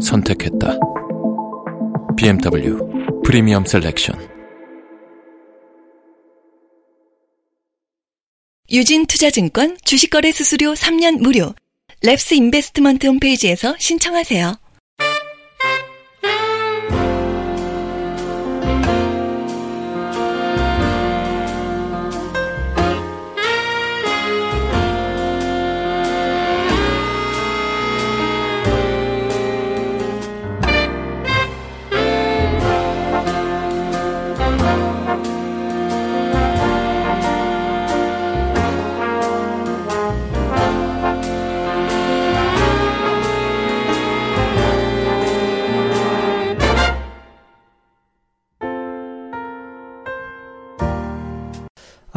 선택했다. BMW 프리미엄 셀렉션. 유진 투자증권 주식거래 수수료 3년 무료. 랩스 인베스트먼트 홈페이지에서 신청하세요.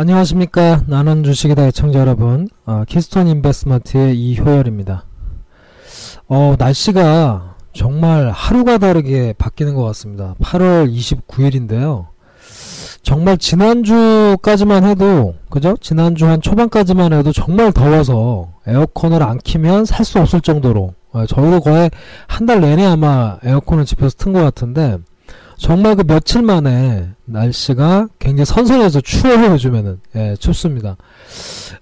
안녕하십니까. 나는 주식이다 애청자 여러분. 어, 키스톤 인베스먼트의 이효열입니다. 어, 날씨가 정말 하루가 다르게 바뀌는 것 같습니다. 8월 29일인데요. 정말 지난주까지만 해도, 그죠? 지난주 한 초반까지만 해도 정말 더워서 에어컨을 안 키면 살 수 없을 정도로, 어, 저희도 거의 한 달 내내 아마 에어컨을 집에서 튼 것 같은데, 정말 그 며칠 만에 날씨가 굉장히 선선해서 추워요 요즘에는 예, 춥습니다.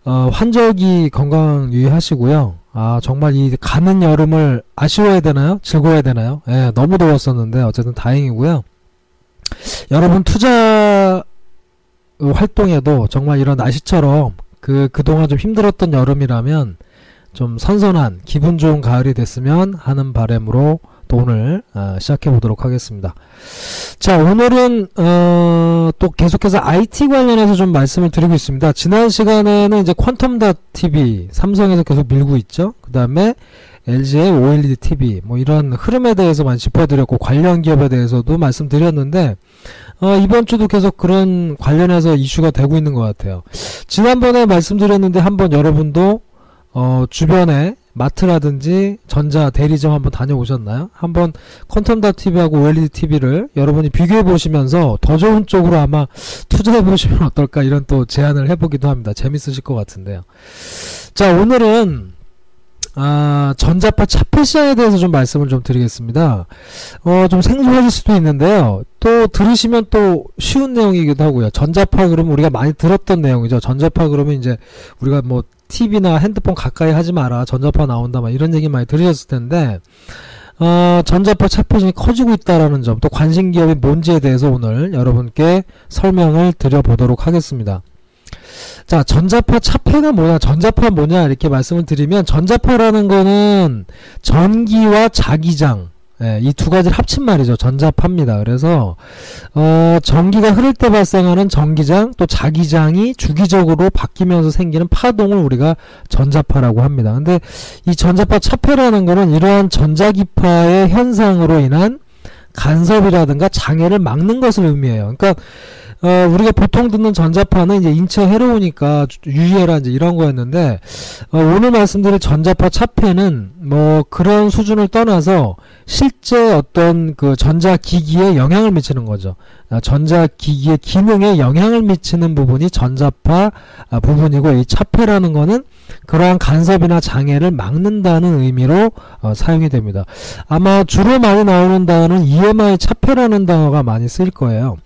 어, 환절기 건강 유의하시고요. 아 정말 이 가는 여름을 아쉬워야 되나요? 즐거워야 되나요? 예, 너무 더웠었는데 어쨌든 다행이고요. 여러분 투자 활동에도 정말 이런 날씨처럼 그 그동안 좀 힘들었던 여름이라면 좀 선선한 기분 좋은 가을이 됐으면 하는 바람으로 또 오늘 어, 시작해 보도록 하겠습니다. 자 오늘은 어, 또 계속해서 IT 관련해서 좀 말씀을 드리고 있습니다. 지난 시간에는 이제 퀀텀닷 TV 삼성에서 계속 밀고 있죠. 그 다음에 LG의 OLED TV 뭐 이런 흐름에 대해서 많이 짚어드렸고 관련 기업에 대해서도 말씀드렸는데 어, 이번 주도 계속 그런 관련해서 이슈가 되고 있는 것 같아요. 지난번에 말씀드렸는데 한번 여러분도 어, 주변에 마트라든지 전자 대리점 한번 다녀오셨나요? 한번 퀀텀다 TV하고 OLED TV를 여러분이 비교해 보시면서 더 좋은 쪽으로 아마 투자해 보시면 어떨까 이런 또 제안을 해보기도 합니다. 재밌으실 것 같은데요. 자 오늘은 아, 전자파 차폐 시장에 대해서 좀 말씀을 좀 드리겠습니다. 어, 좀 생소하실 수도 있는데요. 또 들으시면 또 쉬운 내용이기도 하고요. 전자파 그러면 우리가 많이 들었던 내용이죠. 전자파 그러면 이제 우리가 뭐 TV나 핸드폰 가까이 하지 마라. 전자파 나온다. 막 이런 얘기 많이 들으셨을 텐데, 어, 전자파 차폐증이 커지고 있다라는 점, 또 관심 기업이 뭔지에 대해서 오늘 여러분께 설명을 드려보도록 하겠습니다. 자, 전자파 차폐가 뭐냐, 전자파 뭐냐, 이렇게 말씀을 드리면, 전자파라는 거는 전기와 자기장, 예, 이두 가지를 합친 말이죠. 전자파입니다. 그래서 어, 전기가 흐를 때 발생하는 전기장 또 자기장이 주기적으로 바뀌면서 생기는 파동을 우리가 전자파라고 합니다. 근데 이 전자파 차폐라는 거는 이러한 전자기파의 현상으로 인한 간섭이라든가 장애를 막는 것을 의미해요. 그러니까 어, 우리가 보통 듣는 전자파는 이제 인체 해로우니까 유의해라 이제 이런 거였는데 어, 오늘 말씀드릴 전자파 차폐는 뭐 그런 수준을 떠나서 실제 어떤 그 전자기기에 영향을 미치는 거죠. 아, 전자기기의 기능에 영향을 미치는 부분이 전자파 아, 부분이고 이 차폐라는 거는 그러한 간섭이나 장애를 막는다는 의미로 어, 사용이 됩니다. 아마 주로 많이 나오는 단어는 EMI 차폐라는 단어가 많이 쓰일 거예요.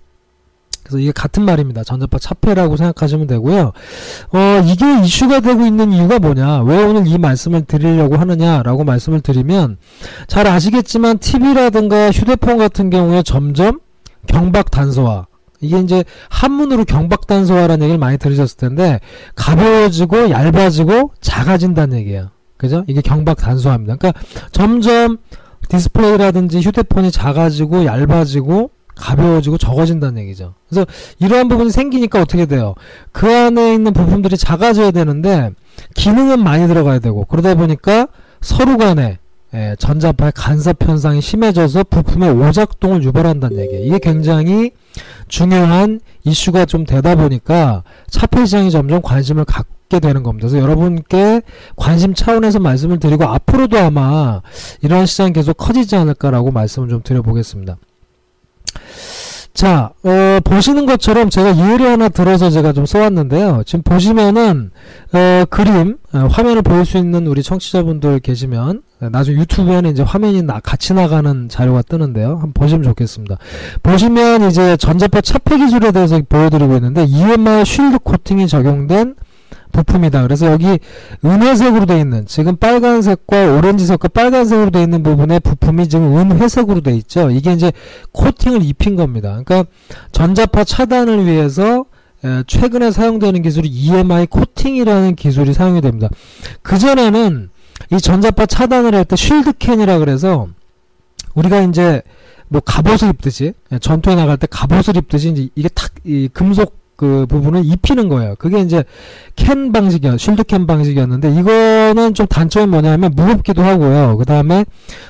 그래서 이게 같은 말입니다. 전자파 차폐라고 생각하시면 되고요. 어, 이게 이슈가 되고 있는 이유가 뭐냐? 왜 오늘 이 말씀을 드리려고 하느냐라고 말씀을 드리면 잘 아시겠지만 TV라든가 휴대폰 같은 경우에 점점 경박 단소화 이게 이제 한문으로 경박 단소화라는 얘기를 많이 들으셨을 텐데 가벼워지고 얇아지고 작아진다는 얘기예요. 그죠? 이게 경박 단소화입니다. 그러니까 점점 디스플레이라든지 휴대폰이 작아지고 얇아지고 가벼워지고 적어진다는 얘기죠. 그래서 이러한 부분이 생기니까 어떻게 돼요? 그 안에 있는 부품들이 작아져야 되는데 기능은 많이 들어가야 되고 그러다 보니까 서로 간에 예, 전자파의 간섭 현상이 심해져서 부품의 오작동을 유발한다는 얘기예요. 이게 굉장히 중요한 이슈가 좀 되다 보니까 차폐 시장이 점점 관심을 갖게 되는 겁니다. 그래서 여러분께 관심 차원에서 말씀을 드리고 앞으로도 아마 이러한 시장이 계속 커지지 않을까라고 말씀을 좀 드려보겠습니다. 자, 어, 보시는 것처럼 제가 예를 하나 들어서 제가 좀 써왔는데요. 지금 보시면은, 어, 그림, 어, 화면을 보일 수 있는 우리 청취자분들 계시면, 어, 나중에 유튜브에는 이제 화면이 나, 같이 나가는 자료가 뜨는데요. 한번 보시면 좋겠습니다. 보시면 이제 전자파 차폐 기술에 대해서 보여드리고 있는데, EMI 쉴드 코팅이 적용된 부품이다. 그래서 여기 은회색으로 되어 있는 지금 빨간색과 오렌지색과 빨간색으로 되어 있는 부분에 부품이 지금 은회색으로 되어 있죠. 이게 이제 코팅을 입힌 겁니다. 그러니까 전자파 차단을 위해서 최근에 사용되는 기술이 EMI 코팅이라는 기술이 사용이 됩니다. 그전에는 이 전자파 차단을 할 때 shield can이라 그래서 우리가 이제 뭐 갑옷을 입듯이 전투에 나갈 때 갑옷을 입듯이 이제 이게 탁 이 금속 그 부분을 입히는 거예요. 그게 이제 캔 방식이야, shield can 방식이었는데 이거는 좀 단점이 뭐냐면 무겁기도 하고요. 그 다음에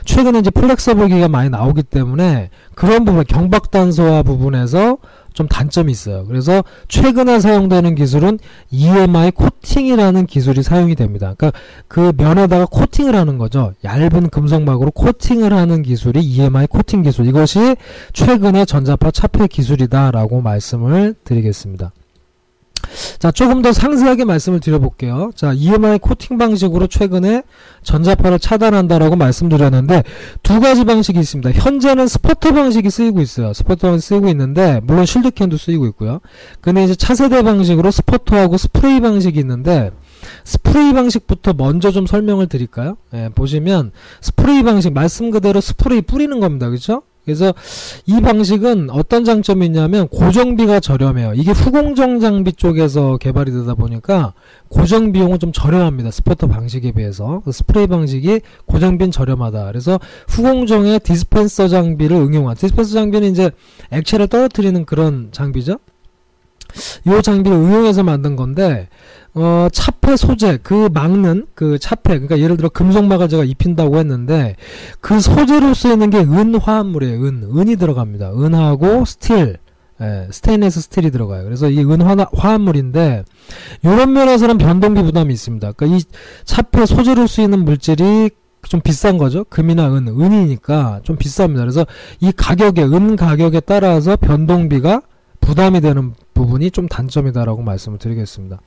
최근에 이제 flexible 기기가 많이 나오기 때문에 그런 부분 경박단소화 부분에서 좀 단점이 있어요. 그래서 최근에 사용되는 기술은 EMI 코팅이라는 기술이 사용이 됩니다. 그러니까 그 면에다가 코팅을 하는 거죠. 얇은 금속막으로 코팅을 하는 기술이 EMI 코팅 기술. 이것이 최근에 전자파 차폐 기술이다라고 말씀을 드리겠습니다. 자, 조금 더 상세하게 말씀을 드려볼게요. 자, EMI 코팅 방식으로 최근에 전자파를 차단한다라고 말씀드렸는데 두 가지 방식이 있습니다. 현재는 sputter 방식이 쓰이고 있어요. sputter 방식 쓰이고 있는데 물론 shield can도 쓰이고 있고요. 근데 이제 차세대 방식으로 sputter하고 스프레이 방식이 있는데 스프레이 방식부터 먼저 좀 설명을 드릴까요? 예, 보시면 스프레이 방식 말씀 그대로 스프레이 뿌리는 겁니다. 그렇죠? 그래서 이 방식은 어떤 장점이 있냐면 고정비가 저렴해요. 이게 후공정 장비 쪽에서 개발이 되다 보니까 고정 비용은 좀 저렴합니다. sputter 방식에 비해서. 그 스프레이 방식이 고정비는 저렴하다. 그래서 후공정의 디스펜서 장비를 응용한 디스펜서 장비는 이제 액체를 떨어뜨리는 그런 장비죠. 이 장비를 응용해서 만든 건데 어, 차폐 소재, 그 막는 그 차폐, 그러니까 예를 들어 금속막을 제가 입힌다고 했는데 그 소재로 쓰이는 게 은화합물이에요. 은, 은이 들어갑니다. 은하고 스틸, 예, 스테인레스 스틸이 들어가요. 그래서 이 은화합물인데 이런 면에서는 변동비 부담이 있습니다. 그러니까 이 차폐 소재로 쓰이는 물질이 좀 비싼 거죠. 금이나 은, 은이니까 좀 비쌉니다. 그래서 이 가격에, 은 가격에 따라서 변동비가 부담이 되는 부분이 좀 단점이다라고 말씀을 드리겠습니다.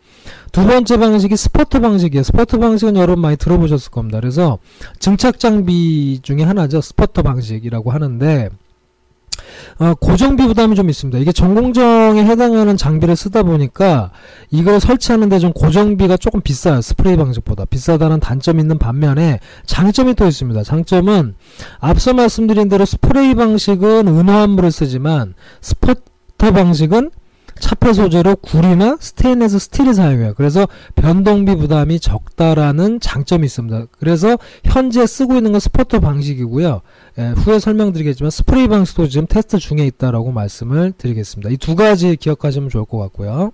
두 번째 방식이 스포트 방식이에요. 스포트 방식은 여러분 많이 들어보셨을 겁니다. 그래서 증착 장비 중에 하나죠. 스포터 방식이라고 하는데 어, 고정비 부담이 좀 있습니다. 이게 전공정에 해당하는 장비를 쓰다 보니까 이걸 설치하는데 좀 고정비가 조금 비싸요. 스프레이 방식보다 비싸다는 단점이 있는 반면에 장점이 또 있습니다. 장점은 앞서 말씀드린 대로 스프레이 방식은 은화합물을 쓰지만 sputter 방식은 차폐 소재로 구리나 스테인레스 스틸을 사용해요. 그래서 변동비 부담이 적다라는 장점이 있습니다. 그래서 현재 쓰고 있는 건 sputter 방식이고요. 예, 후에 설명드리겠지만 스프레이 방식도 지금 테스트 중에 있다라고 말씀을 드리겠습니다. 이 두 가지 기억하시면 좋을 것 같고요.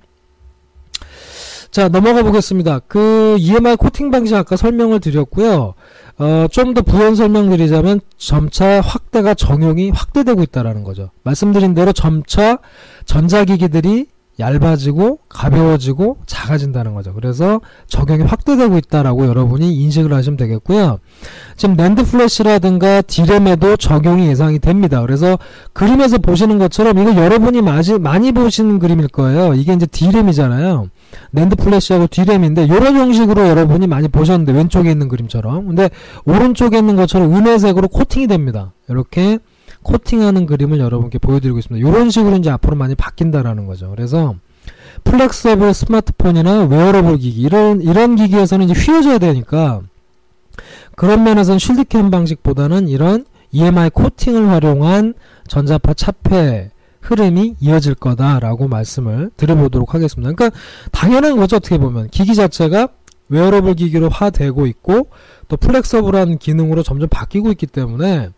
자 넘어가 보겠습니다. 그 EMI 코팅 방식 아까 설명을 드렸고요. 어, 좀 더 부연 설명드리자면 점차 확대가 적용이 확대되고 있다라는 거죠. 말씀드린 대로 점차 전자기기들이 얇아지고 가벼워지고 작아진다는 거죠. 그래서 적용이 확대되고 있다라고 여러분이 인식을 하시면 되겠고요. 지금 NAND flash라든가 디램에도 적용이 예상이 됩니다. 그래서 그림에서 보시는 것처럼 이거 여러분이 많이, 많이 보시는 그림일 거예요. 이게 이제 디램이잖아요. NAND flash하고 디램인데 이런 형식으로 여러분이 많이 보셨는데 왼쪽에 있는 그림처럼 근데 오른쪽에 있는 것처럼 은회색으로 코팅이 됩니다. 이렇게 코팅하는 그림을 여러분께 보여드리고 있습니다. 이런 식으로 이제 앞으로 많이 바뀐다라는 거죠. 그래서 flexible 스마트폰이나 웨어러블 기기 이런 이런 기기에서는 이제 휘어져야 되니까 그런 면에서는 shield can 방식보다는 이런 EMI 코팅을 활용한 전자파 차폐 흐름이 이어질 거다라고 말씀을 드려보도록 하겠습니다. 그러니까 당연한 거죠 어떻게 보면 기기 자체가 웨어러블 기기로 화되고 있고 또 flexible한 기능으로 점점 바뀌고 있기 때문에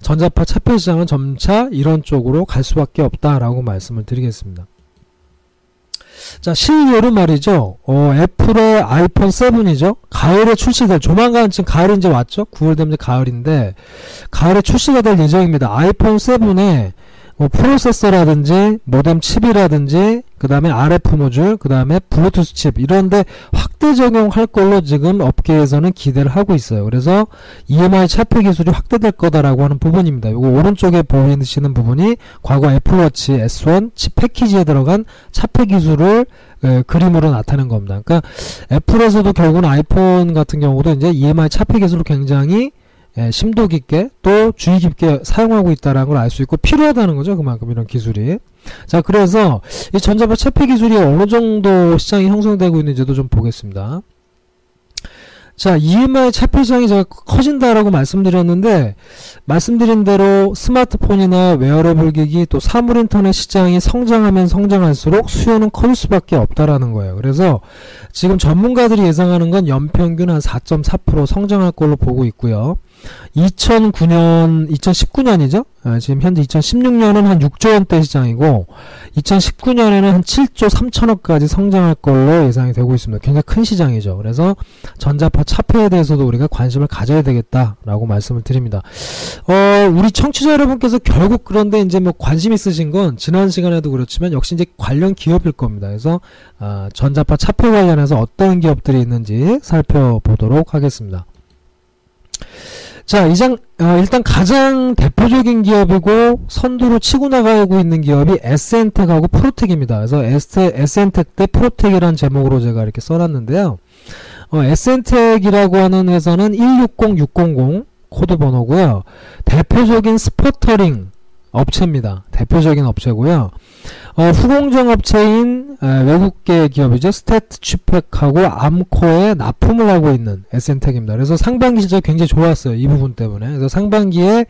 전자파 차폐 시장은 점차 이런 쪽으로 갈 수밖에 없다라고 말씀을 드리겠습니다. 자, 실례로 말이죠. 어, 애플의 아이폰 7이죠. 가을에 출시될, 조만간 지금 가을이 이제 왔죠. 9월 되면 가을인데, 가을에 출시가 될 예정입니다. 아이폰 7에 뭐 프로세서라든지 모뎀 칩이라든지 그 다음에 RF 모듈 그 다음에 블루투스 칩 이런데 확대 적용할 걸로 지금 업계에서는 기대를 하고 있어요. 그래서 EMI 차폐 기술이 확대될 거다라고 하는 부분입니다. 요거 오른쪽에 보이시는 부분이 과거 애플워치 S1 칩 패키지에 들어간 차폐 기술을 에, 그림으로 나타낸 겁니다. 그러니까 애플에서도 결국은 아이폰 같은 경우도 이제 EMI 차폐 기술을 굉장히 예, 심도 깊게 또 주의 깊게 사용하고 있다는 걸 알 수 있고 필요하다는 거죠. 그만큼 이런 기술이. 자, 그래서 이 전자파 차폐 기술이 어느 정도 시장이 형성되고 있는지도 좀 보겠습니다. 자, EMI 차폐 시장이 제가 커진다라고 말씀드렸는데 말씀드린 대로 스마트폰이나 웨어러블 기기 또 사물 인터넷 시장이 성장하면 성장할수록 수요는 커질 수밖에 없다라는 거예요. 그래서 지금 전문가들이 예상하는 건 연평균 한 4.4% 성장할 걸로 보고 있고요. 2009년, 2019년이죠? 아, 지금 현재 2016년은 한 6조 원대 시장이고, 2019년에는 한 7조 3천억까지 성장할 걸로 예상이 되고 있습니다. 굉장히 큰 시장이죠. 그래서 전자파 차폐에 대해서도 우리가 관심을 가져야 되겠다라고 말씀을 드립니다. 어, 우리 청취자 여러분께서 결국 그런데 이제 뭐 관심 있으신 건 지난 시간에도 그렇지만 역시 이제 관련 기업일 겁니다. 그래서, 아, 전자파 차폐 관련해서 어떤 기업들이 있는지 살펴보도록 하겠습니다. 자, 이장, 어, 일단 가장 대표적인 기업이고 선두로 치고 나가고 있는 기업이 에스엔텍하고 프로텍입니다. 그래서 에스엔텍 대 프로텍이라는 제목으로 제가 이렇게 써놨는데요. 어, 에스엔텍이라고 하는 회사는 160600 코드 번호고요. 대표적인 sputtering 업체입니다. 대표적인 업체고요. 어, 후공정 업체인 에, 외국계 기업이죠. 스태츠칩팩하고 앰코에 납품을 하고 있는 에스엔텍입니다. 그래서 상반기 실적 굉장히 좋았어요. 이 부분 때문에. 그래서 상반기에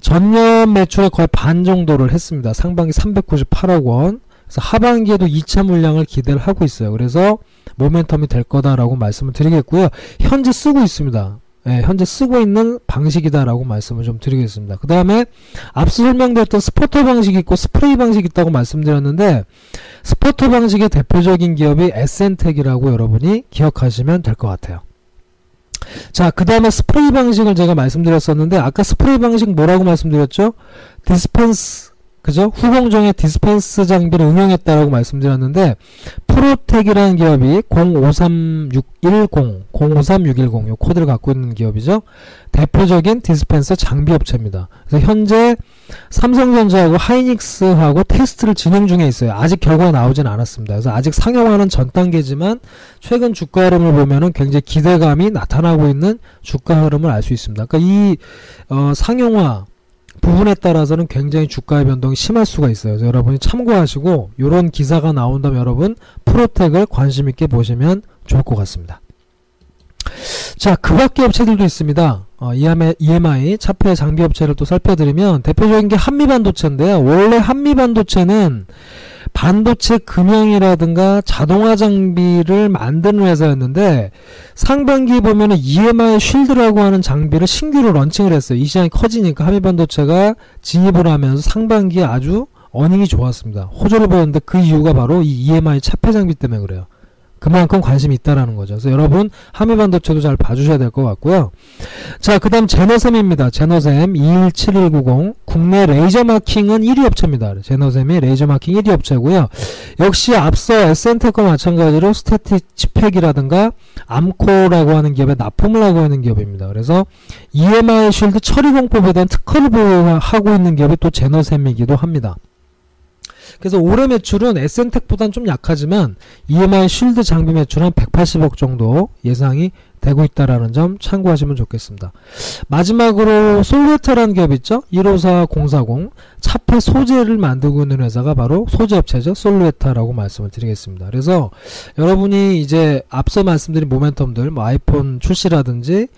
전년 매출의 거의 반 정도를 했습니다. 상반기 398억 원. 그래서 하반기에도 2차 물량을 기대를 하고 있어요. 그래서 모멘텀이 될 거다라고 말씀을 드리겠고요. 현재 쓰고 있습니다. 예, 현재 쓰고 있는 방식이다라고 말씀을 좀 드리겠습니다. 그 다음에 앞서 설명드렸던 스포터 방식이 있고 스프레이 방식이 있다고 말씀드렸는데 스포터 방식의 대표적인 기업이 에센텍이라고 여러분이 기억하시면 될 것 같아요. 자, 그 다음에 스프레이 방식을 제가 말씀드렸었는데 아까 스프레이 방식 뭐라고 말씀드렸죠? dispense 그죠? 후공정의 dispense 장비를 응용했다라고 말씀드렸는데 프로텍이라는 기업이 053610, 053610 요 코드를 갖고 있는 기업이죠. 대표적인 디스펜서 장비 업체입니다. 그래서 현재 삼성전자하고 하이닉스하고 테스트를 진행 중에 있어요. 아직 결과가 나오진 않았습니다. 그래서 아직 상용화는 전 단계지만 최근 주가 흐름을 보면은 굉장히 기대감이 나타나고 있는 주가 흐름을 알 수 있습니다. 그러니까 이 어, 상용화 부분에 따라서는 굉장히 주가의 변동이 심할 수가 있어요. 여러분이 참고하시고 이런 기사가 나온다면 여러분 프로텍을 관심 있게 보시면 좋을 것 같습니다. 자, 그 밖에 업체들도 있습니다. 어, EMI 차폐 장비 업체를 또 살펴드리면 대표적인 게 한미반도체인데요. 원래 한미반도체는 반도체 금형이라든가 자동화 장비를 만드는 회사였는데 상반기에 보면은 EMI 쉴드라고 하는 장비를 신규로 launching을 했어요. 이 시장이 커지니까 한미반도체가 진입을 하면서 상반기에 아주 earning이 좋았습니다. 호조를 보였는데 그 이유가 바로 이 EMI 차폐 장비 때문에 그래요. 그만큼 관심이 있다라는 거죠. 그래서 여러분 한미반도체도 잘 봐주셔야 될 것 같고요. 자, 그 다음 제너셈입니다. 제너셈 217190 국내 레이저 마킹은 1위 업체입니다. 제너셈이 레이저 마킹 1위 업체고요. 역시 앞서 에스엔텍과 마찬가지로 스태츠칩팩이라든가 앰코라고 하는 기업에 납품을 하고 있는 기업입니다. 그래서 EMI shield 처리 공법에 대한 특허를 보유하고 있는 기업이 또 제너셈이기도 합니다. 그래서 올해 매출은 에스엔텍보다는 좀 약하지만 EMI shield 장비 매출은 180억 정도 예상이 되고 있다라는 점 참고하시면 좋겠습니다. 마지막으로 솔루에타라는 기업 있죠? 154040 차폐 소재를 만들고 있는 회사가 바로 소재업체죠. 솔레타라고 말씀을 드리겠습니다. 그래서 여러분이 이제 앞서 말씀드린 모멘텀들 뭐 아이폰 출시라든지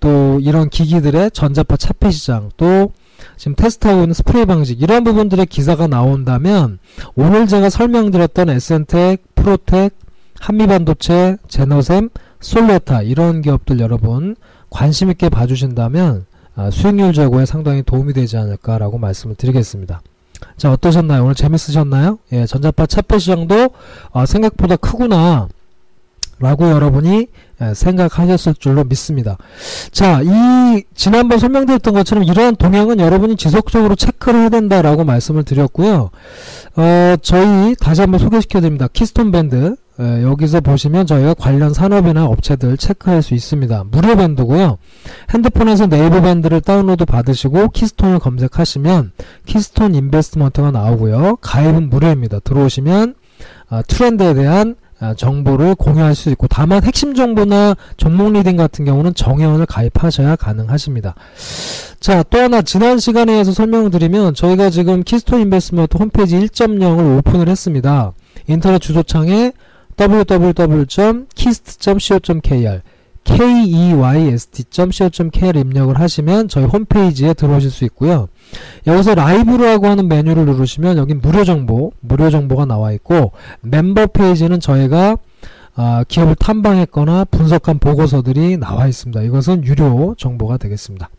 또 이런 기기들의 전자파 차폐 시장 또 지금 테스트하고 있는 스프레이 방식 이런 부분들의 기사가 나온다면 오늘 제가 설명드렸던 에센텍, 프로텍, 한미반도체, 제너셈, 솔레타 이런 기업들 여러분 관심 있게 봐주신다면 아, 수익률 제고에 상당히 도움이 되지 않을까라고 말씀을 드리겠습니다. 자, 어떠셨나요? 오늘 재밌으셨나요? 예, 전자파 차폐 시장도 아, 생각보다 크구나. 라고 여러분이 예, 생각하셨을 줄로 믿습니다. 자, 이 지난번 설명드렸던 것처럼 이러한 동향은 여러분이 지속적으로 체크를 해야 된다라고 말씀을 드렸고요. 어, 저희 다시 한번 소개시켜 드립니다. 키스톤 밴드. 예, 여기서 보시면 저희가 관련 산업이나 업체들 체크할 수 있습니다. 무료 밴드고요. 핸드폰에서 네이버 밴드를 다운로드 받으시고 키스톤을 검색하시면 키스톤 인베스트먼트가 나오고요. 가입은 무료입니다. 들어오시면 아, 트렌드에 대한 아, 정보를 공유할 수 있고 다만 핵심 정보나 종목 leading 같은 경우는 정회원을 가입하셔야 가능하십니다. 자, 또 하나 지난 시간에서 설명을 드리면 저희가 지금 키스톤 인베스트먼트 홈페이지 1.0을 오픈을 했습니다. 인터넷 주소창에 www.kist.co.kr keyst.co.kr 입력을 하시면 저희 홈페이지에 들어오실 수 있고요. 여기서 라이브라고 하는 메뉴를 누르시면 여기 무료 정보, 무료 정보가 나와 있고 멤버 페이지는 저희가 아, 기업을 탐방했거나 분석한 보고서들이 나와 있습니다. 이것은 유료 정보가 되겠습니다.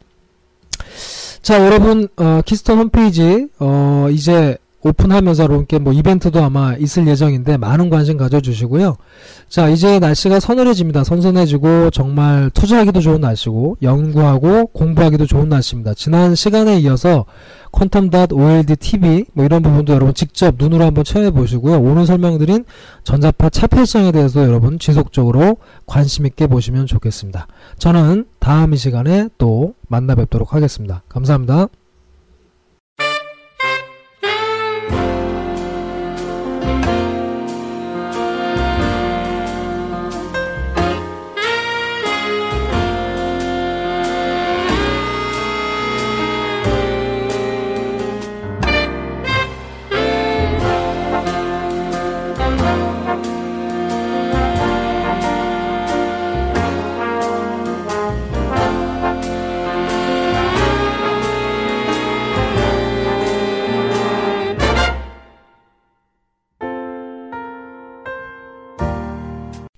자, 여러분 어, 키스톤 홈페이지 어, 이제 오픈하면서 여러분께 뭐 이벤트도 아마 있을 예정인데 많은 관심 가져주시고요. 자, 이제 날씨가 서늘해집니다. 선선해지고 정말 투자하기도 좋은 날씨고 연구하고 공부하기도 좋은 날씨입니다. 지난 시간에 이어서 퀀텀 OLD TV 뭐 이런 부분도 여러분 직접 눈으로 한번 체험해 보시고요. 오늘 설명드린 전자파 차폐시장에 대해서 여러분 지속적으로 관심 있게 보시면 좋겠습니다. 저는 다음 이 시간에 또 만나 뵙도록 하겠습니다. 감사합니다.